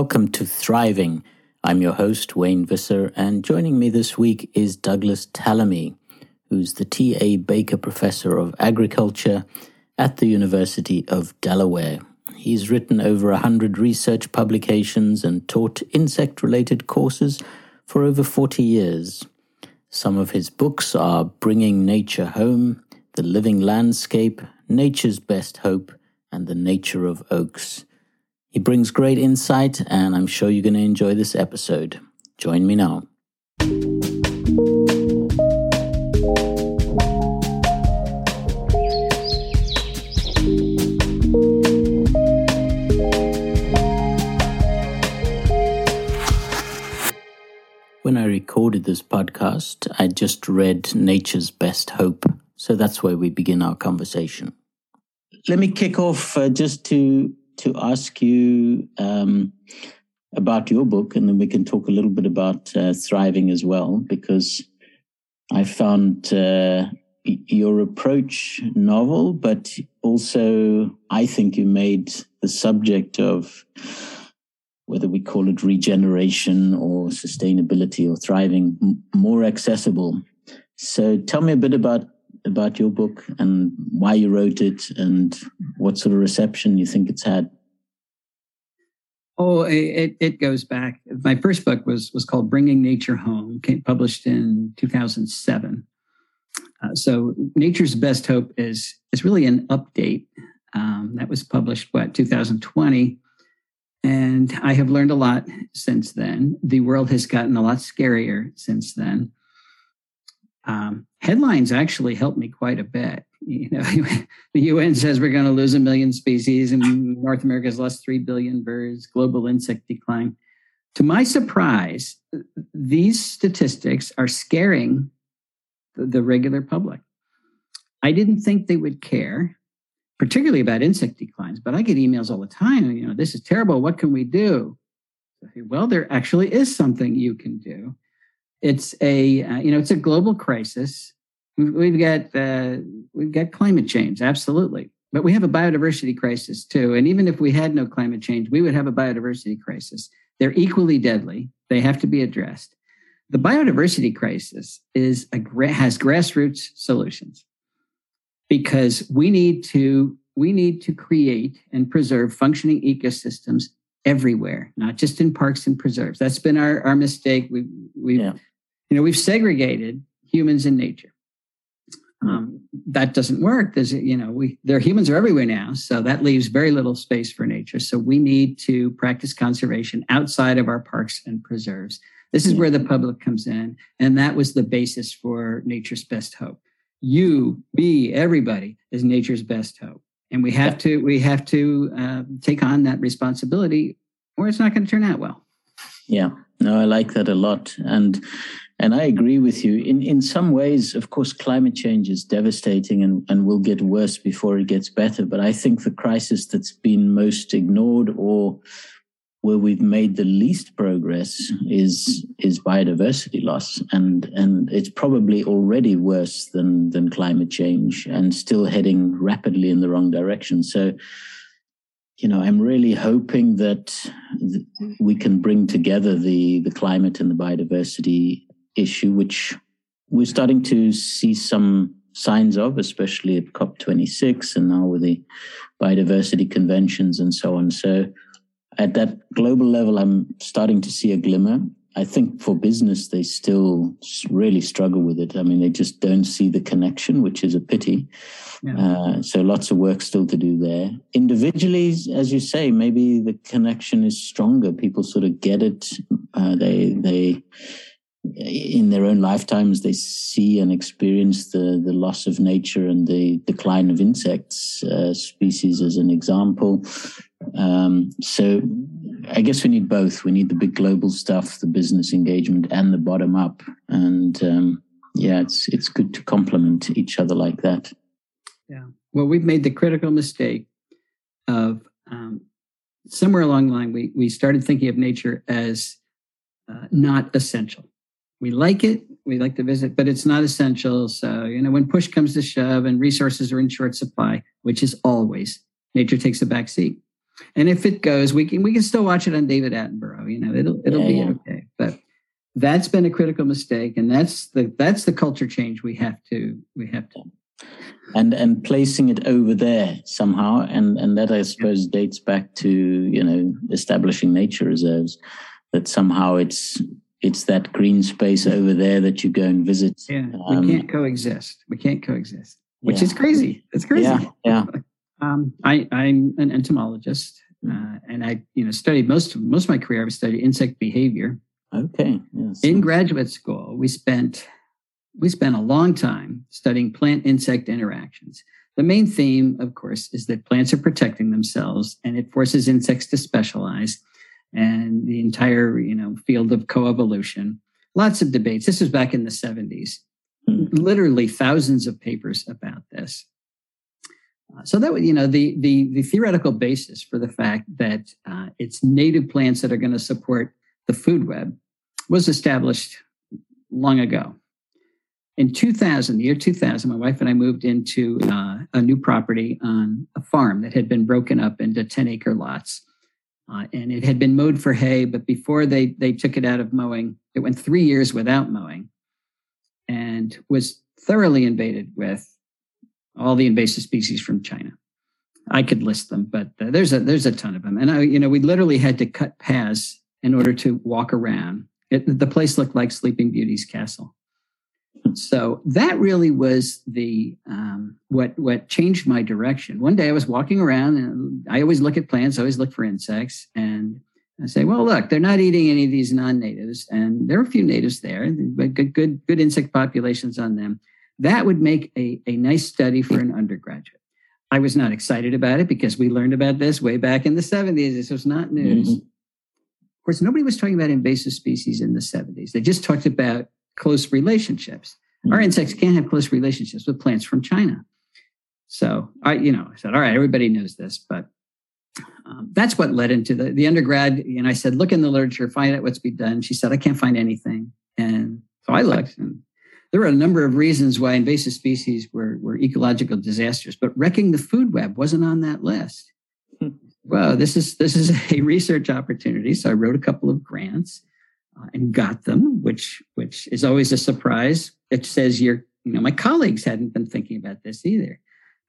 Welcome to Thriving. I'm your host, Wayne Visser, and joining me this week is Douglas Tallamy, who's the T.A. Baker Professor of Agriculture at the University of Delaware. He's written over a hundred research publications and taught insect related courses for over 40 years. Some of his books are Bringing Nature Home, The Living Landscape, Nature's Best Hope, and The Nature of Oaks. He brings great insight, and I'm sure you're going to enjoy this episode. Join me now. When I recorded this podcast, I just read Nature's Best Hope. So that's where we begin our conversation. Let me kick off uh, just to to ask you um, about your book, and then we can talk a little bit about uh, thriving as well, because I found uh, your approach novel, but also I think you made the subject of whether we call it regeneration or sustainability or thriving more accessible. So tell me a bit about about your book and why you wrote it and what sort of reception you think it's had. Oh, it, it goes back. My first book was was called Bringing Nature Home, came, published in 2007. Uh, so, Nature's Best Hope is is really an update um, that was published what 2020, and I have learned a lot since then. The world has gotten a lot scarier since then. Um, headlines actually helped me quite a bit. You know, the UN says we're going to lose a million species, and North America has lost three billion birds. Global insect decline. To my surprise, these statistics are scaring the, the regular public. I didn't think they would care, particularly about insect declines, but I get emails all the time. You know, this is terrible. What can we do? Well, there actually is something you can do it's a uh, you know it's a global crisis. We've got uh, we've got climate change, absolutely, but we have a biodiversity crisis too. And even if we had no climate change, we would have a biodiversity crisis. They're equally deadly. They have to be addressed. The biodiversity crisis is a has grassroots solutions because we need to we need to create and preserve functioning ecosystems everywhere, not just in parks and preserves. That's been our, our mistake. We we yeah you know we've segregated humans and nature. Um, that doesn't work there's you know we there humans are everywhere now so that leaves very little space for nature. So we need to practice conservation outside of our parks and preserves. This is where the public comes in and that was the basis for nature's best hope. You me everybody is nature's best hope and we have to we have to uh, take on that responsibility or it's not going to turn out well. Yeah. No i like that a lot and and I agree with you. In in some ways, of course, climate change is devastating and, and will get worse before it gets better. But I think the crisis that's been most ignored or where we've made the least progress mm-hmm. is is biodiversity loss. And and it's probably already worse than than climate change and still heading rapidly in the wrong direction. So you know, I'm really hoping that mm-hmm. we can bring together the the climate and the biodiversity issue, which we're starting to see some signs of, especially at COP26 and now with the biodiversity conventions and so on. So at that global level, I'm starting to see a glimmer. I think for business, they still really struggle with it. I mean, they just don't see the connection, which is a pity. Yeah. Uh, so lots of work still to do there. Individually, as you say, maybe the connection is stronger. People sort of get it. Uh, they they in their own lifetimes they see and experience the the loss of nature and the decline of insects uh, species as an example. Um, so i guess we need both. We need the big global stuff the business engagement and the bottom up. And um, yeah it's it's good to complement each other like that. Yeah. Well we've made the critical mistake of um, somewhere along the line we we started thinking of nature as uh, not essential we like it, we like to visit, but it's not essential. So, you know, when push comes to shove and resources are in short supply, which is always, nature takes a back seat. And if it goes, we can we can still watch it on David Attenborough. You know, it'll it'll Yeah, be yeah. okay. But that's been a critical mistake, and that's the that's the culture change we have to we have to. and and placing it over there somehow and and that i suppose dates back to you know establishing nature reserves that somehow it's it's that green space over there that you go and visit Yeah, Um, we can't coexist. We can't coexist, which yeah. is crazy. It's crazy. yeah yeah Um, I, I'm an entomologist, uh, and I, you know, studied most of most of my career. I've studied insect behavior. okay yes In graduate school, we spent we spent a long time studying plant insect interactions. The main theme, of course, is that plants are protecting themselves, and it forces insects to specialize, and the entire you know field of coevolution. Lots of debates. This was back in the 70s. Hmm. Literally thousands of papers about this. Uh, so that would, you know, the the the theoretical basis for the fact that uh, it's native plants that are going to support the food web was established long ago. In 2000, the year 2000, my wife and I moved into uh, a new property on a farm that had been broken up into 10 acre lots. Uh, and it had been mowed for hay, but before they, they took it out of mowing, it went three years without mowing and was thoroughly invaded with all the invasive species from China. I could list them, but uh, there's a there's a ton of them. And I, you know, we literally had to cut paths in order to walk around. It, the place looked like Sleeping Beauty's castle. So that really was the um, what what changed my direction. One day I was walking around, and I always look at plants, I always look for insects, and I say, "Well, look, they're not eating any of these non-natives, and there are a few natives there, but good good good insect populations on them." That would make a, a nice study for an undergraduate. I was not excited about it because we learned about this way back in the 70s. This was not news. Mhm. Of course, nobody was talking about invasive species in the 70s. They just talked about close relationships. Our Mhm. insects can't have close relationships with plants from China. So I, you know, I said, all right, everybody knows this, but um, that's what led into the, the undergrad. And I said, look in the literature, find out what's been done. She said, I can't find anything. And so I looked and there were a number of reasons why invasive species were, were ecological disasters, but wrecking the food web wasn't on that list. Hmm. Well, this is this is a research opportunity. So I wrote a couple of grants and got them, which which is always a surprise. It says you're, you know, my colleagues hadn't been thinking about this either.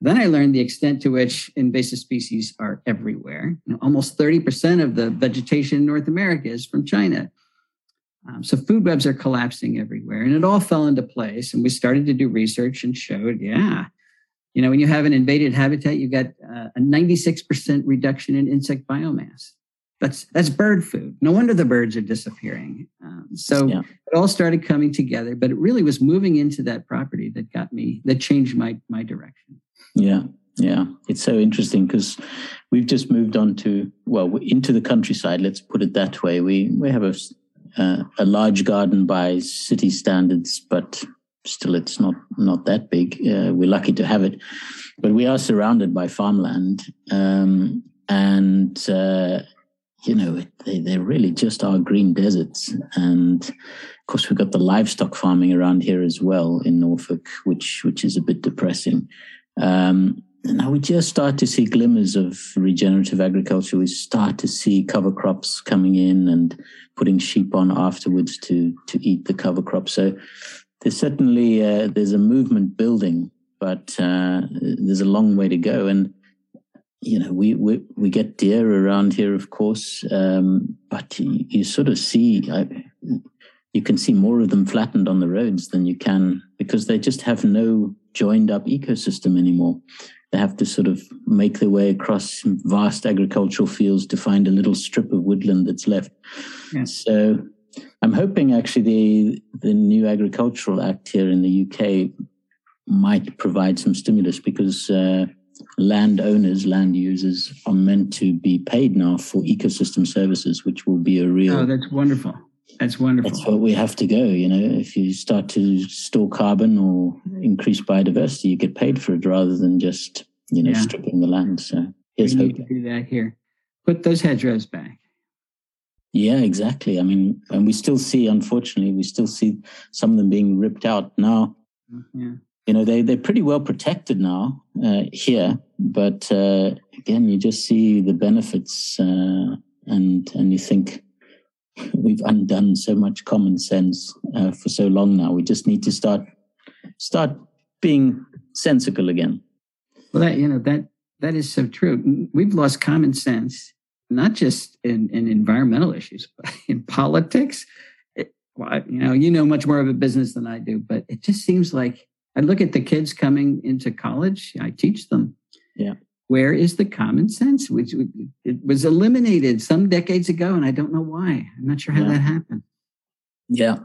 Then I learned the extent to which invasive species are everywhere. You know, almost 30% of the vegetation in North America is from China. Um, so food webs are collapsing everywhere, and it all fell into place. And we started to do research and showed, yeah, you know, when you have an invaded habitat, you've got uh, a 96% reduction in insect biomass. That's that's bird food. No wonder the birds are disappearing. Um, so Yeah. it all started coming together, but it really was moving into that property that got me that changed my my direction. Yeah, yeah. It's so interesting because we've just moved on to well into the countryside. Let's put it that way. We we have a uh, a large garden by city standards, but still, it's not not that big. Uh, we're lucky to have it, but we are surrounded by farmland, um, and uh, you know they they really just are green deserts. And of course, we've got the livestock farming around here as well in Norfolk, which which is a bit depressing. Um, now we just start to see glimmers of regenerative agriculture. We start to see cover crops coming in and putting sheep on afterwards to to eat the cover crop. So there's certainly uh, there's a movement building, but uh, there's a long way to go. And you know, we we, we get deer around here, of course, um, but you, you sort of see. I, you can see more of them flattened on the roads than you can because they just have no joined up ecosystem anymore. They have to sort of make their way across vast agricultural fields to find a little strip of woodland that's left. Yeah. So I'm hoping actually the the new agricultural act here in the UK might provide some stimulus because uh, landowners, land users are meant to be paid now for ecosystem services, which will be a real Oh, that's wonderful. That's wonderful. that's what we have to go. You know, if you start to store carbon or increase biodiversity, you get paid for it rather than just you know Yeah. stripping the land. So here's we hope. need to do that here. Put those hedgerows back. Yeah, exactly. I mean, and we still see, unfortunately, we still see some of them being ripped out now. Mm, yeah. You know they they're pretty well protected now uh, here, but uh, again, you just see the benefits, uh, and and you think we've undone so much common sense uh, for so long now. We just need to start start being sensible again. Well, that you know that that is so true. We've lost common sense, not just in, in environmental issues, but in politics. It, well, you know, you know much more of a business than I do, but it just seems like I look at the kids coming into college. I teach them. Yeah. Where is the common sense? Which it was eliminated some decades ago, and I don't know why. I'm not sure how yeah. that happened. Yeah,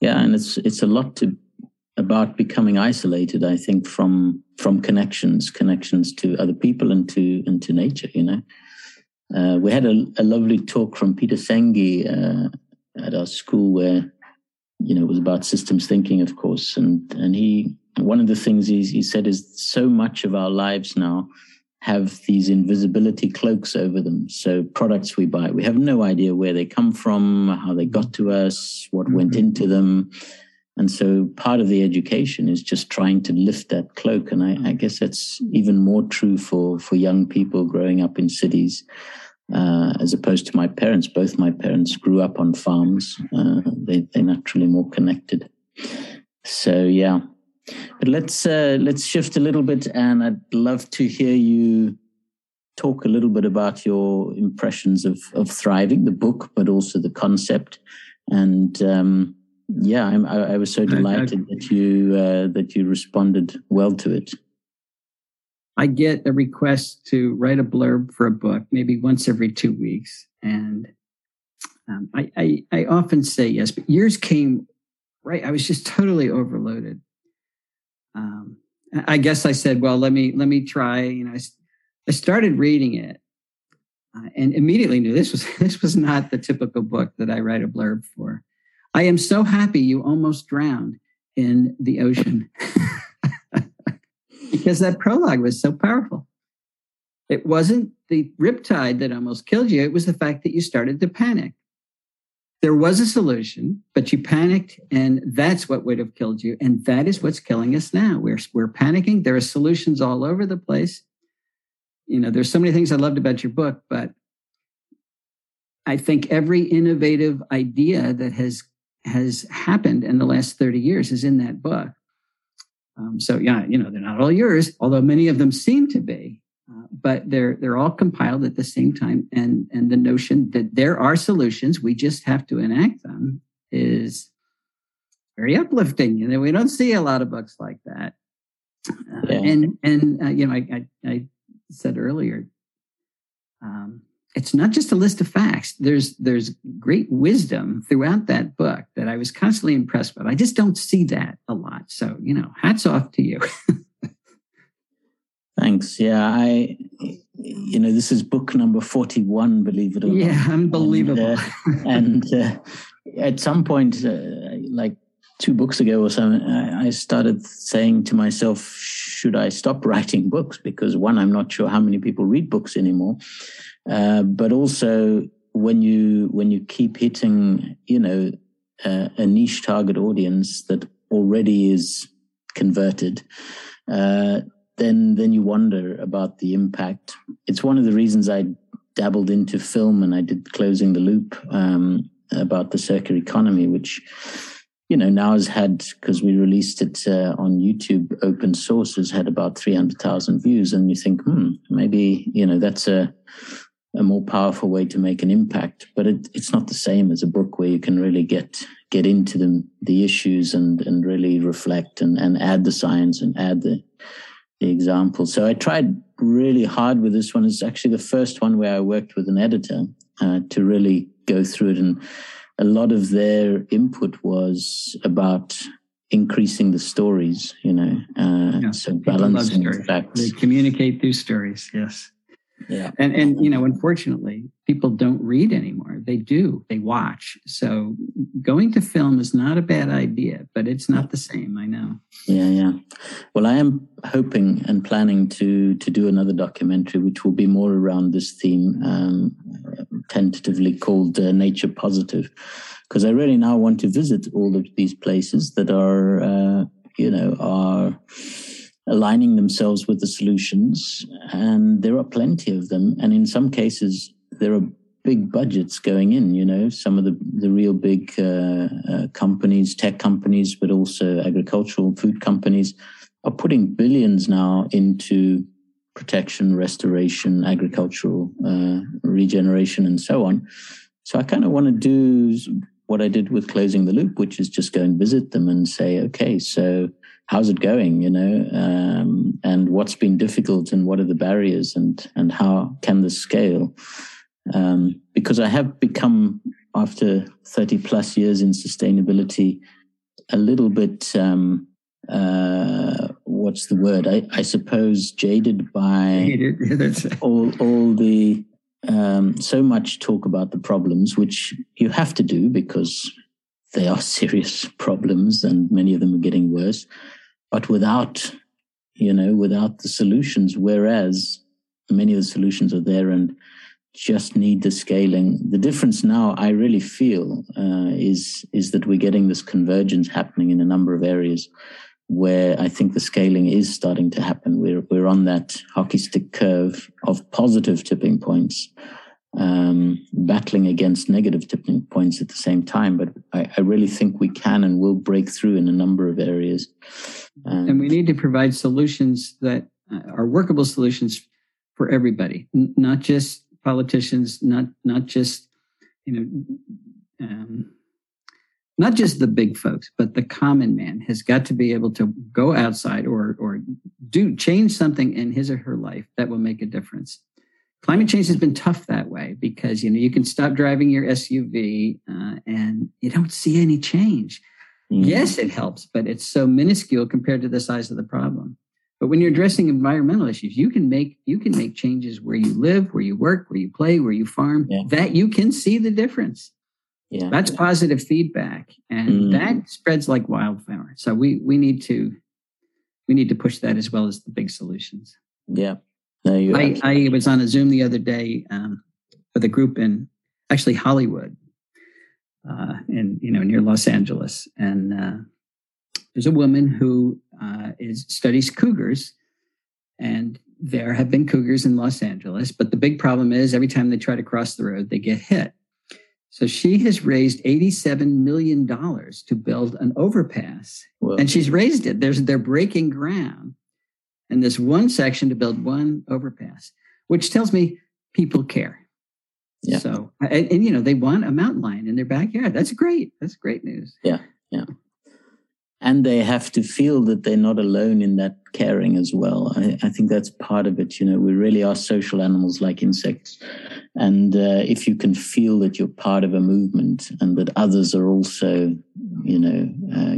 yeah, and it's it's a lot to about becoming isolated. I think from from connections, connections to other people and to and to nature. You know, uh, we had a, a, lovely talk from Peter Senge uh, at our school where you know it was about systems thinking, of course, and and he one of the things he, he said is so much of our lives now have these invisibility cloaks over them. So products we buy, we have no idea where they come from, how they got to us, what mm-hmm. went into them. And so part of the education is just trying to lift that cloak. And I, I guess that's even more true for, for young people growing up in cities. Uh, as opposed to my parents, both my parents grew up on farms. Uh, they, they're naturally more connected. So yeah, but let's uh, let's shift a little bit, and I'd love to hear you talk a little bit about your impressions of of thriving, the book, but also the concept. And um, yeah, I, I, was so delighted I, I, that you uh, that you responded well to it. I get a request to write a blurb for a book, maybe once every two weeks, and um, I, I I often say yes. But yours came right. I was just totally overloaded um, I guess I said, well, let me let me try. You know, I, I started reading it uh, and immediately knew this was this was not the typical book that I write a blurb for. I am so happy you almost drowned in the ocean because that prologue was so powerful. It wasn't the riptide that almost killed you; it was the fact that you started to panic there was a solution, but you panicked, and that's what would have killed you. And that is what's killing us now. We're we're panicking. There are solutions all over the place. You know, there's so many things I loved about your book, but I think every innovative idea that has has happened in the last 30 years is in that book. Um, so yeah, you know, they're not all yours, although many of them seem to be. Uh, but they're they're all compiled at the same time, and and the notion that there are solutions, we just have to enact them, is very uplifting. And we don't see a lot of books like that. Uh, yeah. And and uh, you know, I, I, I said earlier, um, it's not just a list of facts. There's there's great wisdom throughout that book that I was constantly impressed with. I just don't see that a lot. So you know, hats off to you. Thanks. Yeah, I, you know, this is book number 41, believe it or not. Yeah, unbelievable. And, uh, and uh, at some point, uh, like two books ago or something, I started saying to myself, should I stop writing books? Because one, I'm not sure how many people read books anymore. Uh, but also, when you when you keep hitting, you know, uh, a niche target audience that already is converted, uh, then then you wonder about the impact. It's one of the reasons I dabbled into film and I did closing the loop um, about the circular economy, which you know now has had because we released it uh, on YouTube, open source has had about three hundred thousand views, and you think, hmm, maybe you know that's a a more powerful way to make an impact. But it, it's not the same as a book where you can really get get into the the issues and and really reflect and and add the science and add the the example. So I tried really hard with this one. It's actually the first one where I worked with an editor uh, to really go through it. And a lot of their input was about increasing the stories, you know, uh, yeah, so balancing facts. They communicate through stories, yes. Yeah. And and you know, unfortunately, people don't read anymore. They do. They watch. So going to film is not a bad idea, but it's not the same, I know. Yeah, yeah. Well, I am hoping and planning to to do another documentary which will be more around this theme um, tentatively called uh, Nature Positive because I really now want to visit all of these places that are uh, you know, are aligning themselves with the solutions, and there are plenty of them. And in some cases, there are big budgets going in. You know, some of the the real big uh, uh, companies, tech companies, but also agricultural food companies, are putting billions now into protection, restoration, agricultural uh, regeneration, and so on. So I kind of want to do what I did with closing the loop, which is just go and visit them and say, okay, so how's it going? You know, um, and what's been difficult, and what are the barriers, and and how can this scale? Um, because I have become, after thirty plus years in sustainability, a little bit. Um, uh, what's the word? I, I suppose jaded by all all the um, so much talk about the problems, which you have to do because they are serious problems and many of them are getting worse, but without, you know, without the solutions, whereas many of the solutions are there and just need the scaling. The difference now, I really feel, uh, is is that we're getting this convergence happening in a number of areas where I think the scaling is starting to happen. We're we're on that hockey stick curve of positive tipping points, um, battling against negative tipping points at the same time. But I, I, really think we can and will break through in a number of areas. And we need to provide solutions that uh, are workable solutions for everybody, not just politicians, not not just you know. Um, not just the big folks, but the common man has got to be able to go outside or or do change something in his or her life that will make a difference. Climate change has been tough that way because you know you can stop driving your SUV uh, and you don't see any change. Mm. Yes, it helps, but it's so minuscule compared to the size of the problem. But when you're addressing environmental issues, you can make you can make changes where you live, where you work, where you play, where you farm. Yeah. That you can see the difference. Yeah. That's positive feedback. And mm. that spreads like wildfire. So we we need to we need to push that as well as the big solutions. Yeah. No, I, I was on a Zoom the other day um, with a group in actually Hollywood, uh, in you know near Los Angeles, and uh, there's a woman who uh, is studies cougars, and there have been cougars in Los Angeles, but the big problem is every time they try to cross the road, they get hit. So she has raised $87 million to build an overpass. And she's raised it. There's, they're breaking ground in this one section to build one overpass, which tells me people care. Yeah. So, and, and, you know, they want a mountain lion in their backyard. That's great. That's great news. Yeah. Yeah and they have to feel that they're not alone in that caring as well. I, I, think that's part of it. You know, we really are social animals like insects. And uh, if you can feel that you're part of a movement and that others are also, you know, uh,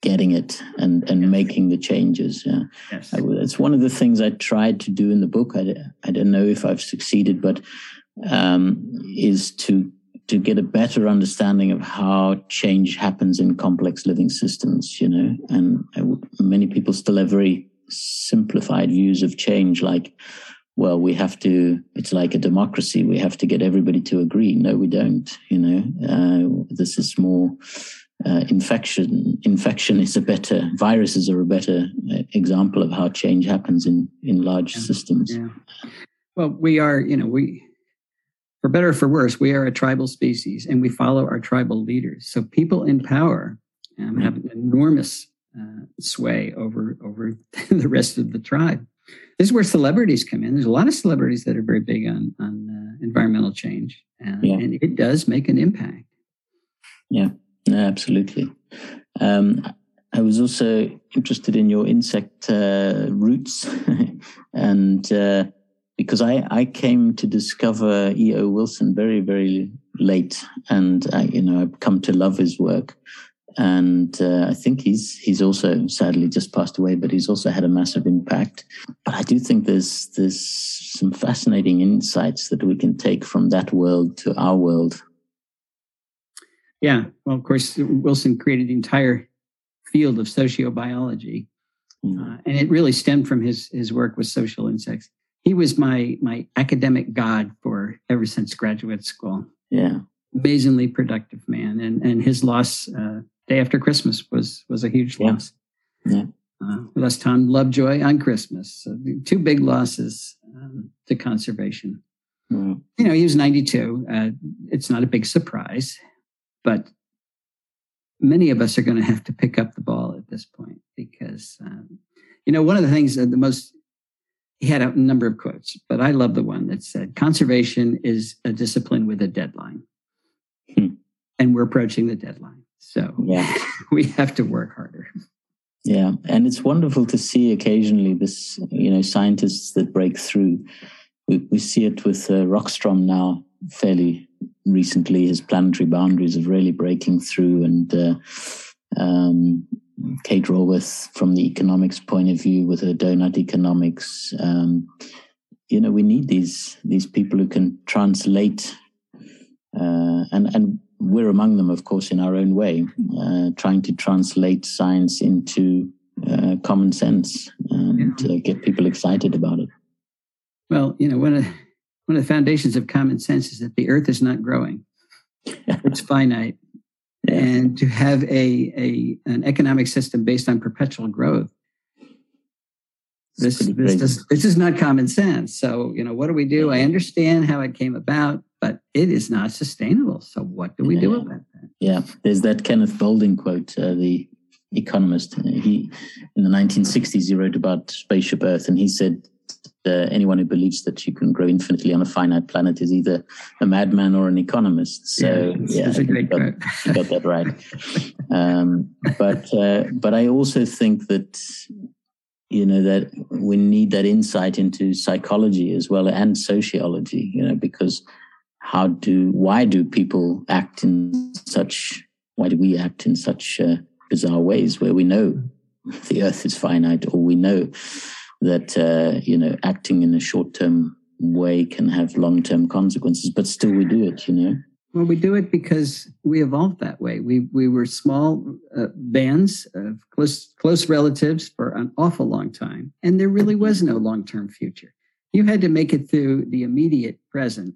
getting it and, and yes. making the changes. Yeah. Yes. I, it's one of the things I tried to do in the book. I, I don't know if I've succeeded, but um, is to to get a better understanding of how change happens in complex living systems, you know, and many people still have very simplified views of change, like, well, we have to, it's like a democracy. We have to get everybody to agree. No, we don't, you know, uh, this is more, uh, infection infection is a better viruses are a better uh, example of how change happens in in large yeah. systems yeah. well we are you know we for better or for worse, we are a tribal species and we follow our tribal leaders. So people in power um, have an enormous uh, sway over over the rest of the tribe. This is where celebrities come in. There's a lot of celebrities that are very big on on uh, environmental change, uh, yeah. and it does make an impact. Yeah, absolutely. Um, I was also interested in your insect uh, roots, and uh, because I, I came to discover E.O. Wilson very, very late. And, I, you know, I've come to love his work. And uh, I think he's he's also sadly just passed away, but he's also had a massive impact. But I do think there's there's some fascinating insights that we can take from that world to our world. Yeah, well, of course, Wilson created the entire field of sociobiology, mm. uh, and it really stemmed from his his work with social insects he was my my academic god for ever since graduate school. Yeah, amazingly productive man, and and his loss uh, day after Christmas was was a huge yeah. loss. Yeah. Uh, lost Tom Lovejoy on Christmas. So two big losses um, to conservation. Mm. You know, he was 92. Uh, it's not a big surprise, but many of us are going to have to pick up the ball at this point because, um, you know, one of the things that the most, he had a number of quotes, but I love the one that said, conservation is a discipline with a deadline. Hmm. And we're approaching the deadline. So yeah. we have to work harder. Yeah, and it's wonderful to see occasionally this, you know, scientists that break through. We, we see it with uh, Rockstrom now, fairly recently. His planetary boundaries are really breaking through, and uh, um, Kate Raworth, from the economics point of view, with her donut economics. Um, you know, we need these these people who can translate, uh, and and we're among them, of course, in our own way, uh, trying to translate science into uh, common sense and yeah. get people excited about it. Well, you know, one of one of the foundations of common sense is that the Earth is not growing; it's finite. And to have a a an economic system based on perpetual growth. This this, does, this is not common sense. So you know, what do we do? I understand how it came about but it is not sustainable. So what do we yeah. do about that? Yeah, there's that Kenneth Boulding quote, uh, the economist. He in the 1960s he wrote about spaceship Earth, and he said. Uh, anyone who believes that you can grow infinitely on a finite planet is either a madman or an economist. So yeah, yeah great got, you got that right. um, but uh, but I also think that you know that we need that insight into psychology as well and sociology. You know because how do why do people act in such why do we act in such uh, bizarre ways where we know the earth is finite or we know that uh, you know acting in a short term way can have long term consequences but still we do it you know? Well we do it because we evolved that way. We we were small uh, bands of close close relatives for an awful long time and there really was no long term future. You had to make it through the immediate present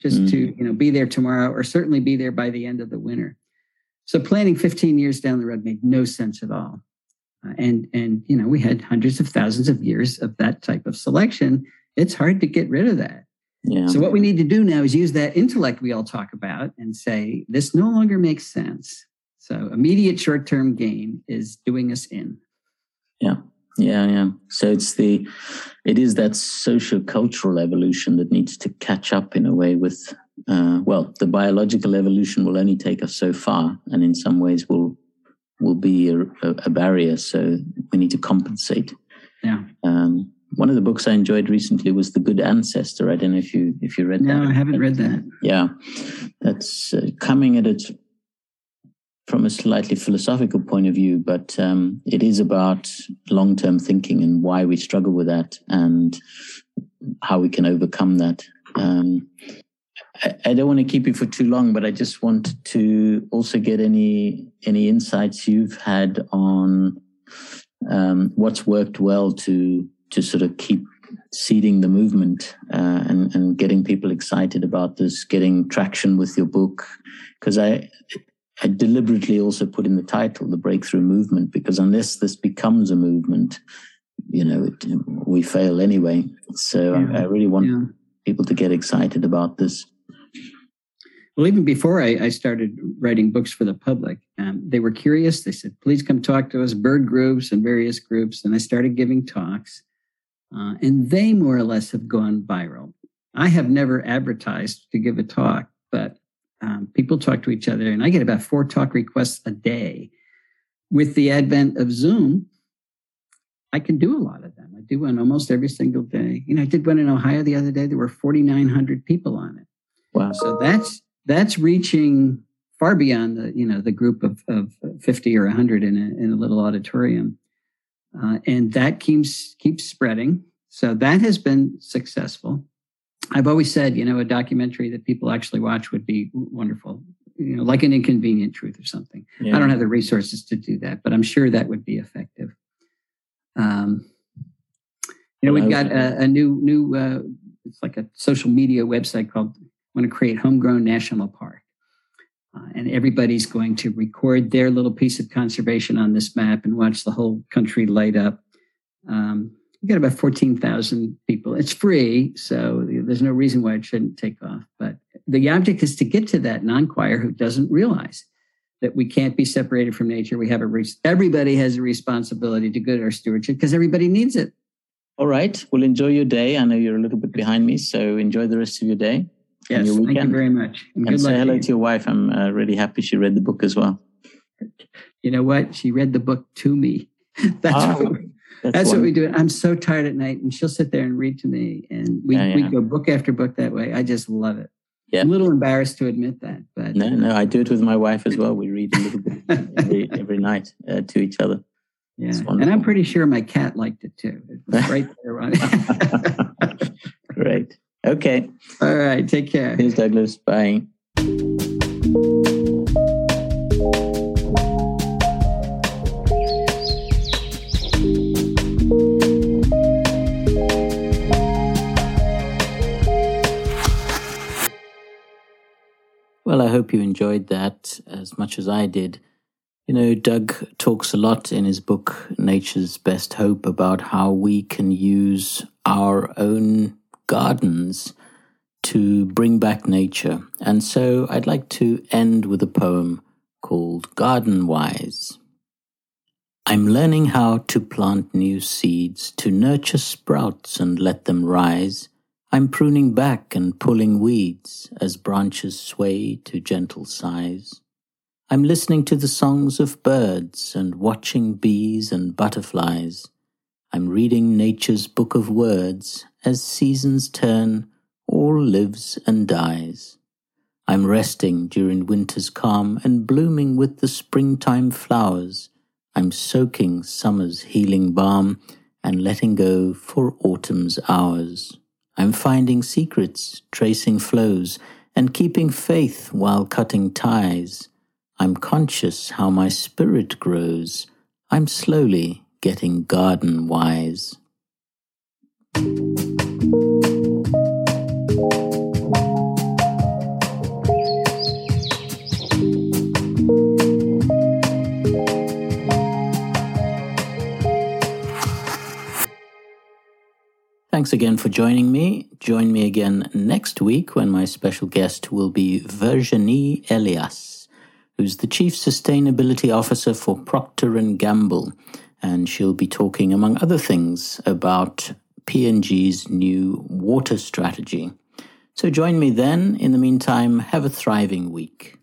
just mm-hmm. to you know be there tomorrow or certainly be there by the end of the winter. So planning 15 years down the road made no sense at all and and you know we had hundreds of thousands of years of that type of selection. It's hard to get rid of that. Yeah. so what we need to do now is use that intellect we all talk about and say this no longer makes sense. So immediate short-term gain is doing us in. Yeah. Yeah, yeah. So it's the, it is that social cultural evolution that needs to catch up in a way with, uh, well, the biological evolution will only take us so far, and in some ways will will be a, a barrier. So we need to compensate. Yeah. Um, one of the books I enjoyed recently was The Good Ancestor. I don't know if you if you read no, that. No, I haven't read that. Yeah, that's uh, coming at it from a slightly philosophical point of view, but um, it is about long term thinking and why we struggle with that and how we can overcome that. Um, I, I, don't want to keep you for too long, but I just want to also get any any insights you've had on um, what's worked well to to sort of keep seeding the movement uh, and and getting people excited about this, getting traction with your book, because I I deliberately also put in the title the breakthrough movement because unless this becomes a movement, you know, it, we fail anyway. So yeah. I, I, really want yeah. people to get excited about this. Well, even before I, I started writing books for the public, um, they were curious. They said, please come talk to us, bird groups and various groups. And I started giving talks. Uh, and they more or less have gone viral. I have never advertised to give a talk, but um, people talk to each other, and I get about four talk requests a day. With the advent of Zoom, I can do a lot of them. I do one almost every single day. You know, I did one in Ohio the other day. There were 4,900 people on it. Wow! So that's that's reaching far beyond the you know the group of, of 50 or 100 in a, in a little auditorium, uh, and that keeps keeps spreading. So that has been successful. I've always said, you know, a documentary that people actually watch would be wonderful, you know, like an inconvenient truth or something. Yeah. I don't have the resources to do that, but I'm sure that would be effective. Um, you know, we've got a, a new, new, uh, it's like a social media website called "Want to Create Homegrown National Park," uh, and everybody's going to record their little piece of conservation on this map and watch the whole country light up. Um, we got about 14,000 people. It's free, so there's no reason why it shouldn't take off. But the object is to get to that non-choir who doesn't realize that we can't be separated from nature. We have a re- everybody has a responsibility to good our stewardship because everybody needs it. All right. Well, enjoy your day. I know you're a little bit behind me, so enjoy the rest of your day. Yes, thank you very much. And, and say hello to your wife. I'm uh, really happy she read the book as well. You know what? She read the book to me. that's oh, what, that's, that's what we do. I'm so tired at night, and she'll sit there and read to me, and we yeah, yeah. we go book after book that way. I just love it. Yeah. I'm a little embarrassed to admit that, but no, no, I do it with my wife as well. We read a little bit every, every night uh, to each other. Yeah, and I'm pretty sure my cat liked it too. It was right there. Great. Okay. All right. Take care. Thanks, Douglas. Bye. Well, I hope you enjoyed that as much as I did. You know, Doug talks a lot in his book, Nature's Best Hope, about how we can use our own gardens to bring back nature. And so I'd like to end with a poem called Garden Wise. I'm learning how to plant new seeds, to nurture sprouts and let them rise. I'm pruning back and pulling weeds as branches sway to gentle sighs. I'm listening to the songs of birds and watching bees and butterflies. I'm reading nature's book of words as seasons turn, all lives and dies. I'm resting during winter's calm and blooming with the springtime flowers. I'm soaking summer's healing balm and letting go for autumn's hours. I'm finding secrets, tracing flows, and keeping faith while cutting ties. I'm conscious how my spirit grows. I'm slowly getting garden wise. Thanks again for joining me. Join me again next week when my special guest will be Virginie Helias who's the Chief Sustainability Officer for Procter & Gamble, and she'll be talking, among other things, about P&G's new water strategy. So join me then. In the meantime, have a thriving week.